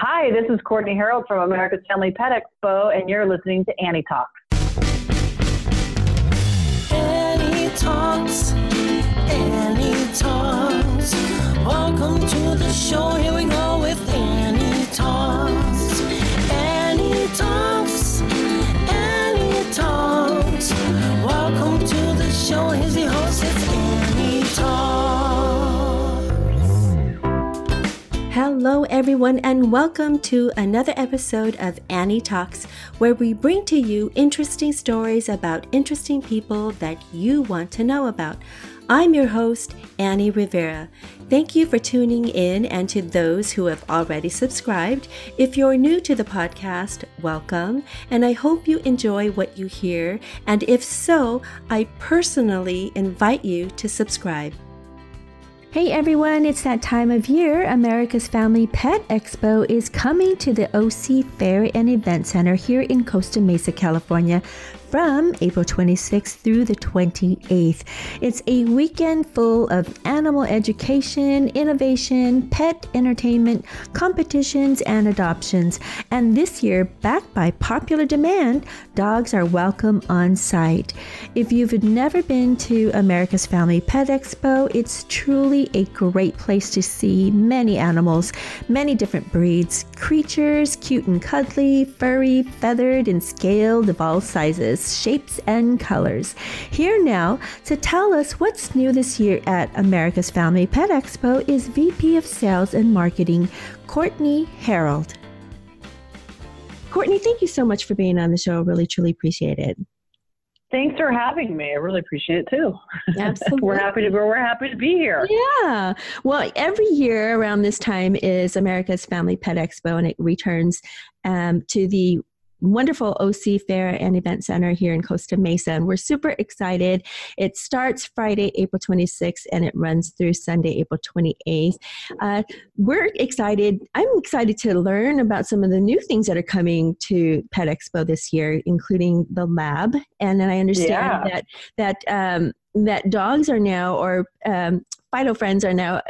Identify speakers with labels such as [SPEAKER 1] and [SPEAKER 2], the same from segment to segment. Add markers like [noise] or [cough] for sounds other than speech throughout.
[SPEAKER 1] Hi, this is Cortney Harold from America's Family Pet Expo, and you're listening to Annie Talks.
[SPEAKER 2] Annie Talks, Annie Talks. Welcome to the show. Here we go with Annie Talks. Annie Talks, Annie Talks. Welcome to the show. Here's your
[SPEAKER 3] Hello, everyone, and welcome to another episode of Annie Talks, where we bring to you interesting stories about interesting people that you want to know about. I'm your host, Annie Rivera. Thank you for tuning in, and to those who have already subscribed. If you're new to the podcast, welcome, and I hope you enjoy what you hear. And if so, I personally invite you to subscribe. Hey everyone, it's that time of year. America's Family Pet Expo is coming to the OC Fair and Event Center here in Costa Mesa, California from April 26th through the 28th. It's a weekend full of animal education, innovation, pet entertainment, competitions, and adoptions. And this year, backed by popular demand, dogs are welcome on site. If you've never been to America's Family Pet Expo, it's truly a great place to see many animals, many different breeds, creatures, cute and cuddly, furry, feathered, and scaled of all sizes shapes, and colors. Here now to tell us what's new this year at America's Family Pet Expo is VP of Sales and Marketing, Cortney Harold. Cortney, thank you so much for being on the show. Really, truly appreciate it.
[SPEAKER 1] Thanks for having me. I really appreciate it too. [laughs]
[SPEAKER 3] Absolutely.
[SPEAKER 1] we're happy to we're happy to be here.
[SPEAKER 3] Yeah. Well, every year around this time is America's Family Pet Expo, and it returns um, to the wonderful OC Fair and Event Center here in Costa Mesa. And we're super excited. It starts Friday, April 26th, and it runs through Sunday, April 28th. Uh, we're excited. I'm excited to learn about some of the new things that are coming to Pet Expo this year, including the lab. And then I understand
[SPEAKER 1] Yeah.
[SPEAKER 3] that that um, that dogs are now, or um, Fido friends are now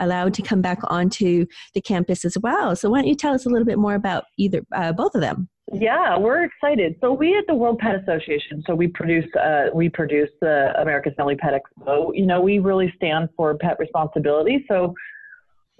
[SPEAKER 3] allowed to come back onto the campus as well. So why don't you tell us a little bit more about either uh, both of them?
[SPEAKER 1] Yeah, we're excited. So we at the World Pet Association, so we produce uh, we produce the America's Family Pet Expo. You know, we really stand for pet responsibility. So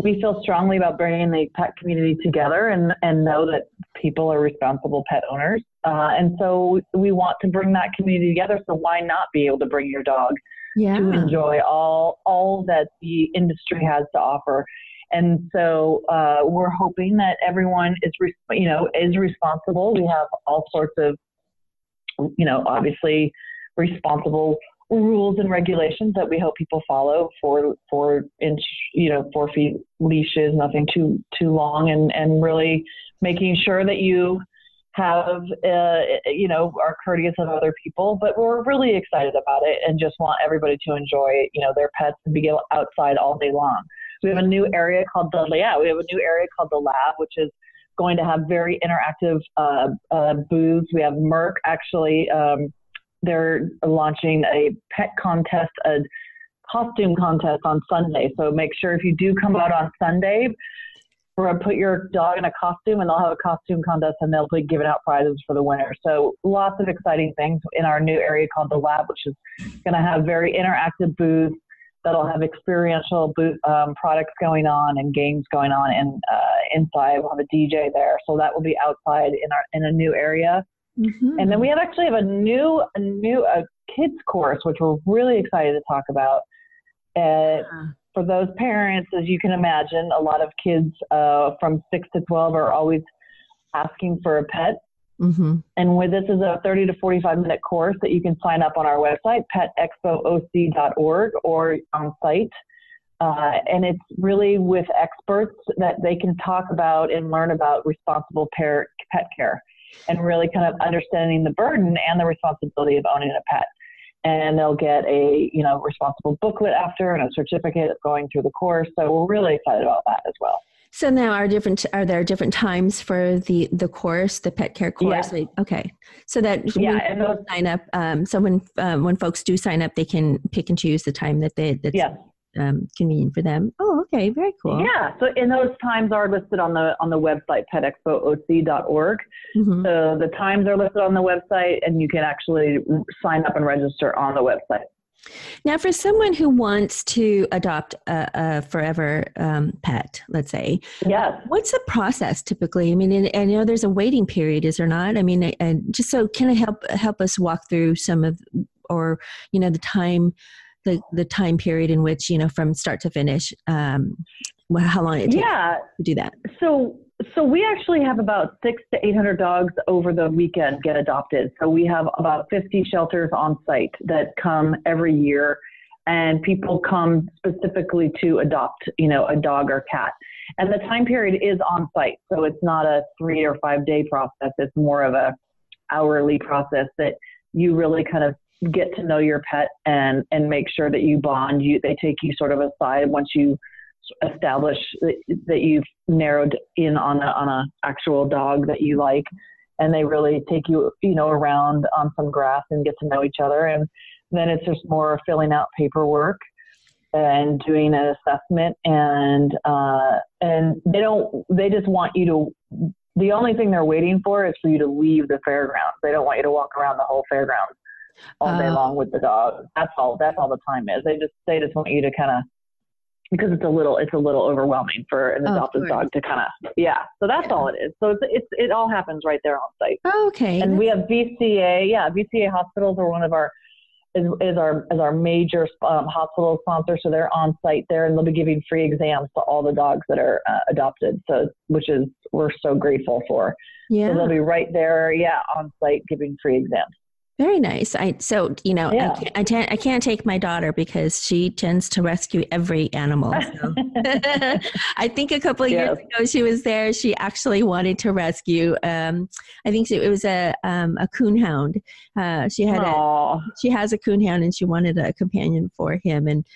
[SPEAKER 1] we feel strongly about bringing the pet community together and and know that people are responsible pet owners. Uh, and so we want to bring that community together. So why not be able to bring your dog
[SPEAKER 3] Yeah.
[SPEAKER 1] to enjoy all all that the industry has to offer. And so uh, we're hoping that everyone is, res- you know, is responsible. We have all sorts of, you know, obviously responsible rules and regulations that we hope people follow for for inch, you know, four feet leashes, nothing too too long, and and really making sure that you have uh, you know are courteous of other people but we're really excited about it and just want everybody to enjoy you know their pets and be outside all day long we have a new area called the yeah we have a new area called the lab which is going to have very interactive uh, uh, booths. We have merck actually um, they're launching a pet contest a costume contest on sunday. So make sure if you do come out on sunday to put your dog in a costume and they'll have a costume contest and they'll be giving out prizes for the winner. So lots of exciting things in our new area called the lab, which is going to have very interactive booths that'll have experiential boot, um, products going on and games going on and uh, inside we'll have a DJ there. So that will be outside in our in a new area.
[SPEAKER 3] Mhm.
[SPEAKER 1] And then we have actually have a new a new a kids course which we're really excited to talk about. Uh, for those parents, as you can imagine, a lot of kids uh, from six to twelve are always asking for a pet.
[SPEAKER 3] Mhm.
[SPEAKER 1] And with this is a 30 to 45 minute course that you can sign up on our website, petexpooc.org or on site. Uh, and it's really with experts that they can talk about and learn about responsible pet care and really kind of understanding the burden and the responsibility of owning a pet. And they'll get a you know responsible booklet after and a certificate going through the course. So we're really excited about that as well.
[SPEAKER 3] So now are different are there different times for the the course, the pet care course?
[SPEAKER 1] Yeah.
[SPEAKER 3] Like, Okay. So that
[SPEAKER 1] Yeah, and those-
[SPEAKER 3] sign up um, so when um, when folks do sign up they can pick and choose the time that they that's
[SPEAKER 1] Yes.
[SPEAKER 3] um, convenient for them. Oh, okay, very cool.
[SPEAKER 1] Yeah. So, and those times are listed on the on the website petexpooc.org.
[SPEAKER 3] Mhm.
[SPEAKER 1] So the times are listed on the website, and you can actually sign up and register on the website.
[SPEAKER 3] Now, for someone who wants to adopt a, a forever um, pet, let's say,
[SPEAKER 1] Yes.
[SPEAKER 3] what's the process typically? I mean, and, and you know, there's a waiting period, is there not? I mean, and just so can it help help us walk through some of, or you know, the time, the the time period in which you know, from start to finish, um, how long it takes
[SPEAKER 1] Yeah.
[SPEAKER 3] to do that?
[SPEAKER 1] So, so we actually have about six to eight hundred dogs over the weekend get adopted. So we have about fifty shelters on site that come every year, and people come specifically to adopt, you know, a dog or cat. And the time period is on site, so it's not a three or five day process. It's more of a hourly process that you really kind of get to know your pet and and make sure that you bond. You they take you sort of aside once you establish that, that you've narrowed in on a on a actual dog that you like and they really take you you know around on some grass and get to know each other. And then it's just more filling out paperwork and doing an assessment. And uh, and they don't they just want you to the only thing they're waiting for is for you to leave the fairgrounds. They don't want you to walk around the whole fairgrounds all day
[SPEAKER 3] Oh.
[SPEAKER 1] long with the dog. That's all that's all the time is. They just they just want you to kind of because it's a little it's a little overwhelming for an
[SPEAKER 3] Oh,
[SPEAKER 1] adopted dog to kind of yeah. So that's all it is. So it's, it's it all happens right there on site.
[SPEAKER 3] Okay,
[SPEAKER 1] and we have VCA yeah VCA hospitals are one of our is, is our is our major um, hospital sponsor. So they're on site there and they'll be giving free exams to all the dogs that are uh, adopted. So which is we're so grateful for.
[SPEAKER 3] Yeah.
[SPEAKER 1] so they'll be right there yeah on site giving free exams
[SPEAKER 3] Very nice. I so you know
[SPEAKER 1] Yeah.
[SPEAKER 3] I, can't, I can't I can't take my daughter because she tends to rescue every animal. So. [laughs] [laughs] I think a couple of years ago she was there. She actually wanted to rescue. Um, I think it was a um, a coonhound. Uh, she had a,
[SPEAKER 1] Aw.
[SPEAKER 3] she has a coonhound and she wanted a companion for him and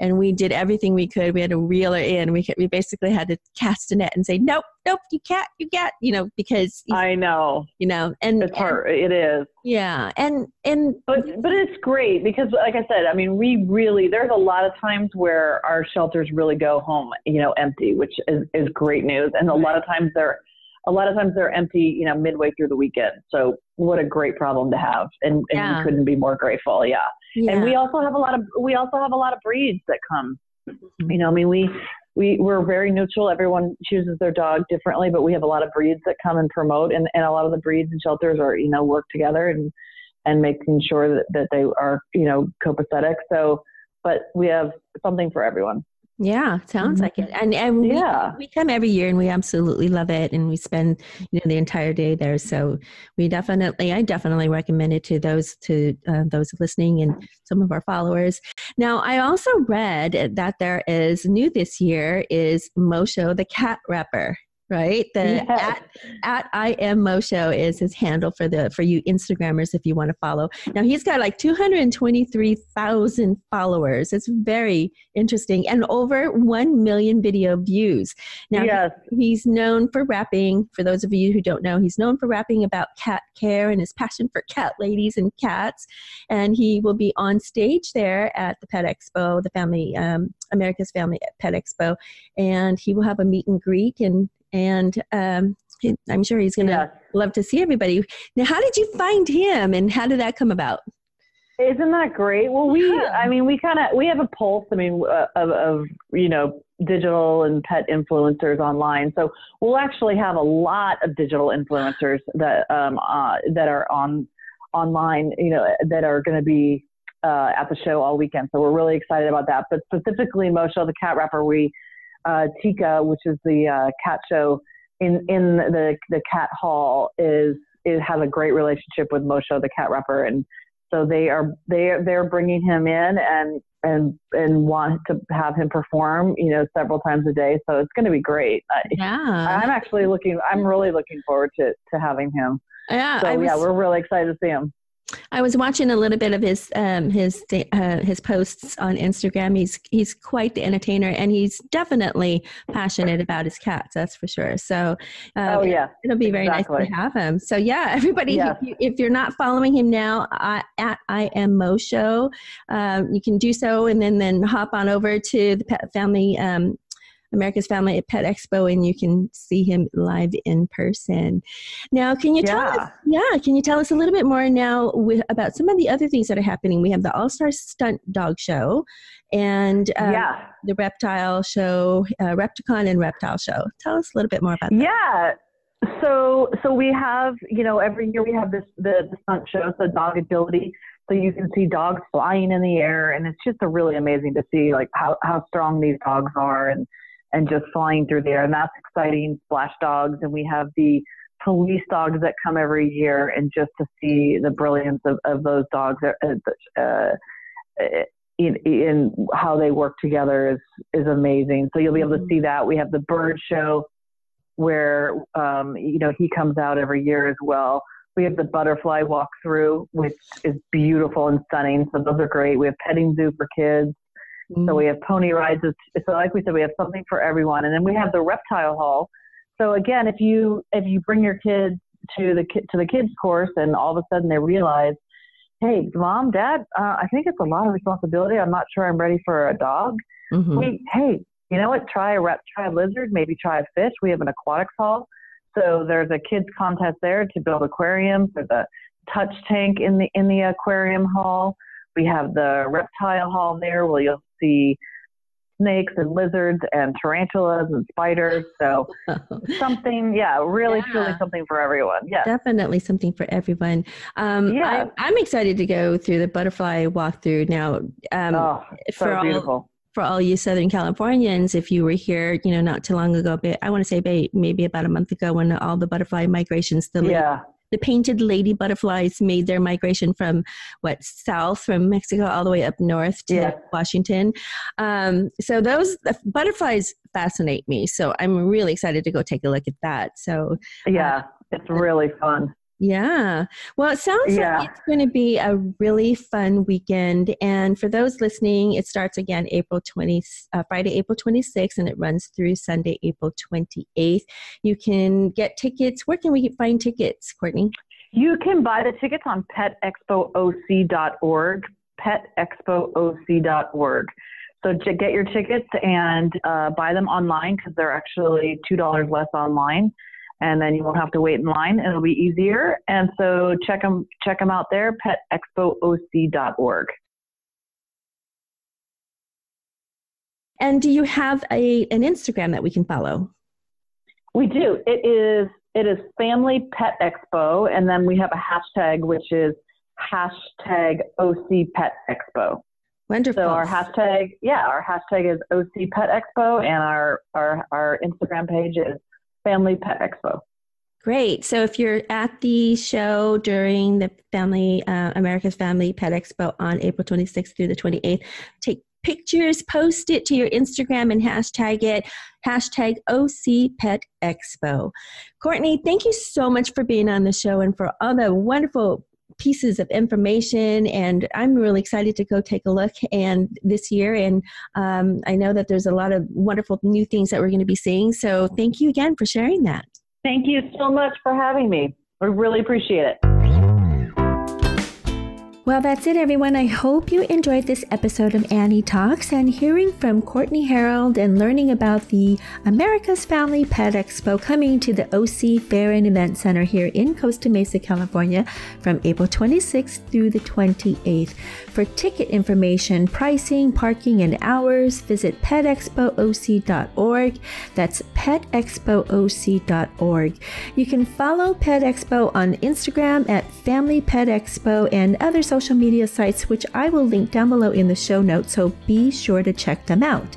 [SPEAKER 3] and we did everything we could. We had to reel her in. We could, we basically had to cast a net and say nope nope you can't you can't you know because
[SPEAKER 1] I know
[SPEAKER 3] you know and,
[SPEAKER 1] it's
[SPEAKER 3] and
[SPEAKER 1] hard it is
[SPEAKER 3] yeah and and
[SPEAKER 1] But but it's great because, like I said, I mean, we really there's a lot of times where our shelters really go home, you know, empty, which is, is great news. And a lot of times they're a lot of times they're empty, you know, midway through the weekend. So what a great problem to have, and, and
[SPEAKER 3] Yeah.
[SPEAKER 1] we couldn't be more grateful. Yeah.
[SPEAKER 3] yeah.
[SPEAKER 1] and we also have a lot of we also have a lot of breeds that come.
[SPEAKER 3] Mhm.
[SPEAKER 1] You know, I mean, we we we're very neutral. Everyone chooses their dog differently, but we have a lot of breeds that come and promote, and and a lot of the breeds and shelters are you know work together and and making sure that, that they are you know copacetic. So, but we have something for everyone.
[SPEAKER 3] Yeah, sounds like it. And and we,
[SPEAKER 1] Yeah.
[SPEAKER 3] we come every year and we absolutely love it and we spend you know the entire day there. So we definitely I definitely recommend it to those to uh, those listening and some of our followers. Now, I also read that there is new this year is Moshow the cat rapper, right? The
[SPEAKER 1] Yes.
[SPEAKER 3] at at I am Moshow is his handle for the for you Instagrammers if you want to follow. Now he's got like 223,000 followers. It's very interesting and over 1 million video views. Now
[SPEAKER 1] yes.
[SPEAKER 3] he's known for rapping. For those of you who don't know, he's known for rapping about cat care and his passion for cat ladies and cats. And he will be on stage there at the Pet Expo, the family um, America's Family at Pet Expo, and he will have a meet and greet and and um, he- I'm sure he's going to
[SPEAKER 1] Yes.
[SPEAKER 3] love to see everybody. Now, how did you find him, and how did that come about?
[SPEAKER 1] Isn't that great? Well, we,
[SPEAKER 3] Yeah.
[SPEAKER 1] I mean, we kind of, we have a pulse, I mean, uh, of, of, you know, digital and pet influencers online. So we'll actually have a lot of digital influencers that, um, uh, that are on, online, you know, that are going to be, uh, at the show all weekend. So we're really excited about that. But specifically, Moshow, the cat rapper, we, uh, TICA, which is the, uh, cat show in, in the, the cat hall is, it has a great relationship with Moshow, the cat rapper. And, so they are they are they're bringing him in and and and want to have him perform you know several times a day so it's going to be great I,
[SPEAKER 3] Yeah,
[SPEAKER 1] i'm actually looking i'm really looking forward to to having him
[SPEAKER 3] yeah.
[SPEAKER 1] so
[SPEAKER 3] was,
[SPEAKER 1] yeah we're really excited to see him
[SPEAKER 3] I was watching a little bit of his um, his uh, his posts on Instagram. He's he's quite the entertainer, and he's definitely passionate about his cats. That's for sure. So,
[SPEAKER 1] um, oh yeah,
[SPEAKER 3] it'll be very exactly. nice to have him. So yeah, [laughs] everybody, yes. if, you, if, you're not following him now I, at I am Moshow, um, you can do so, and then then hop on over to the Pet Family um, America's Family at Pet Expo, and you can see him live in person. Now, can you tell yeah. us? Yeah, can you tell us a little bit more now with, about some of the other things that are happening? We have the All Star Stunt Dog Show, and um, yeah. the Reptile Show, uh, Repticon and Reptile Show. Tell us a little bit more about that.
[SPEAKER 1] Yeah. So, so we have, you know, every year we have this the, the stunt show, so dog agility. So you can see dogs flying in the air, and it's just a really amazing to see like how how strong these dogs are, and and just flying through the air. And that's exciting. Splash dogs, and we have the police dogs that come every year, and just to see the brilliance of, of those dogs uh, uh, in, in how they work together is is amazing. So you'll be able to mm-hmm. see that. We have the bird show, where um, you know he comes out every year as well. We have the butterfly walkthrough, which is beautiful and stunning. So those are great. We have petting zoo for kids. Mm-hmm. So we have pony rides. So like we said, we have something for everyone. And then we have the reptile hall. So again, if you if you bring your kids to the to the kids course and all of a sudden they realize, hey, mom, dad, uh, I think it's a lot of responsibility. I'm not sure I'm ready for a dog. Mm-hmm. We, hey, you know what? Try a rep, try a lizard, maybe try a fish. We have an aquatics hall. So there's a kids contest there to build aquariums. There's a touch tank in the in the aquarium hall. We have the reptile hall there where you'll see snakes and lizards and tarantulas and spiders. So [laughs] something, yeah, really, yeah. truly something for everyone. Yeah,
[SPEAKER 3] definitely something for everyone. Um, yeah. I, am excited to go through the butterfly walkthrough now.
[SPEAKER 1] Um, oh, so for beautiful.
[SPEAKER 3] All, for all you Southern Californians, if you were here, you know, not too long ago, but I want to say maybe about a month ago when all the butterfly migrations, the
[SPEAKER 1] yeah
[SPEAKER 3] the painted lady butterflies made their migration from what south from Mexico all the way up north to yeah. Washington. Um, so those butterflies fascinate me. So I'm really excited to go take a look at that. So
[SPEAKER 1] yeah, uh, it's really fun.
[SPEAKER 3] Yeah. Well, it sounds yeah. like it's going to be a really fun weekend. And for those listening, it starts again April 20, uh, Friday, April 26th, and it runs through Sunday, April 28th. You can get tickets. Where can we find tickets, Cortney?
[SPEAKER 1] You can buy the tickets on petexpooc.org, petexpooc.org. So get your tickets and uh, buy them online because they're actually $2 less online and then you won't have to wait in line. It'll be easier. And so check them check them out there, petexpooc.org.
[SPEAKER 3] And do you have a an Instagram that we can follow?
[SPEAKER 1] We do. It is it is Family Pet Expo, and then we have a hashtag which is hashtag OC Pet Expo.
[SPEAKER 3] Wonderful.
[SPEAKER 1] So our hashtag, yeah, our hashtag is OC Pet Expo, and our our our Instagram page is Family Pet Expo.
[SPEAKER 3] Great. So if you're at the show during the Family uh, America's Family Pet Expo on April 26th through the 28th, take pictures, post it to your Instagram and hashtag it, hashtag OC Pet Expo. Cortney, thank you so much for being on the show and for all the wonderful pieces of information and i'm really excited to go take a look and this year and um, i know that there's a lot of wonderful new things that we're going to be seeing so thank you again for sharing that.
[SPEAKER 1] Thank you so much for having me. I really appreciate it
[SPEAKER 3] well, that's it, everyone. I hope you enjoyed this episode of Annie Talks and hearing from Cortney Harold and learning about the America's Family Pet Expo coming to the OC Fair and Event Center here in Costa Mesa, California from April 26th through the 28th. For ticket information, pricing, parking, and hours, visit petexpooc.org. That's petexpooc.org. You can follow Pet Expo on Instagram at Family Pet Expo and other social
[SPEAKER 4] media sites, which I will link down below in the show notes, so be sure to check them out.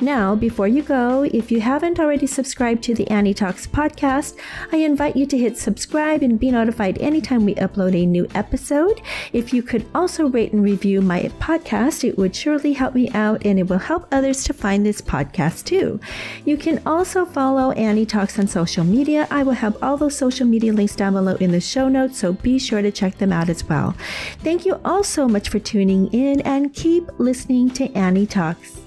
[SPEAKER 4] Now, before you go, if you haven't already subscribed to the Annie Talks podcast, I invite you to hit subscribe and be notified anytime we upload a new episode. If you could also rate and review my podcast, it would surely help me out and it will help others to find this podcast too. You can also follow Annie Talks on social media. I will have all those social media links down below in the show notes, so be sure to check them out as well. Thank you all so much for tuning in and keep listening to Annie Talks.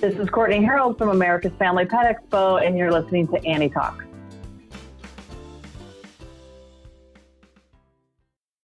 [SPEAKER 1] This is Cortney Harold from America's Family Pet Expo, and you're listening to Annie Talks.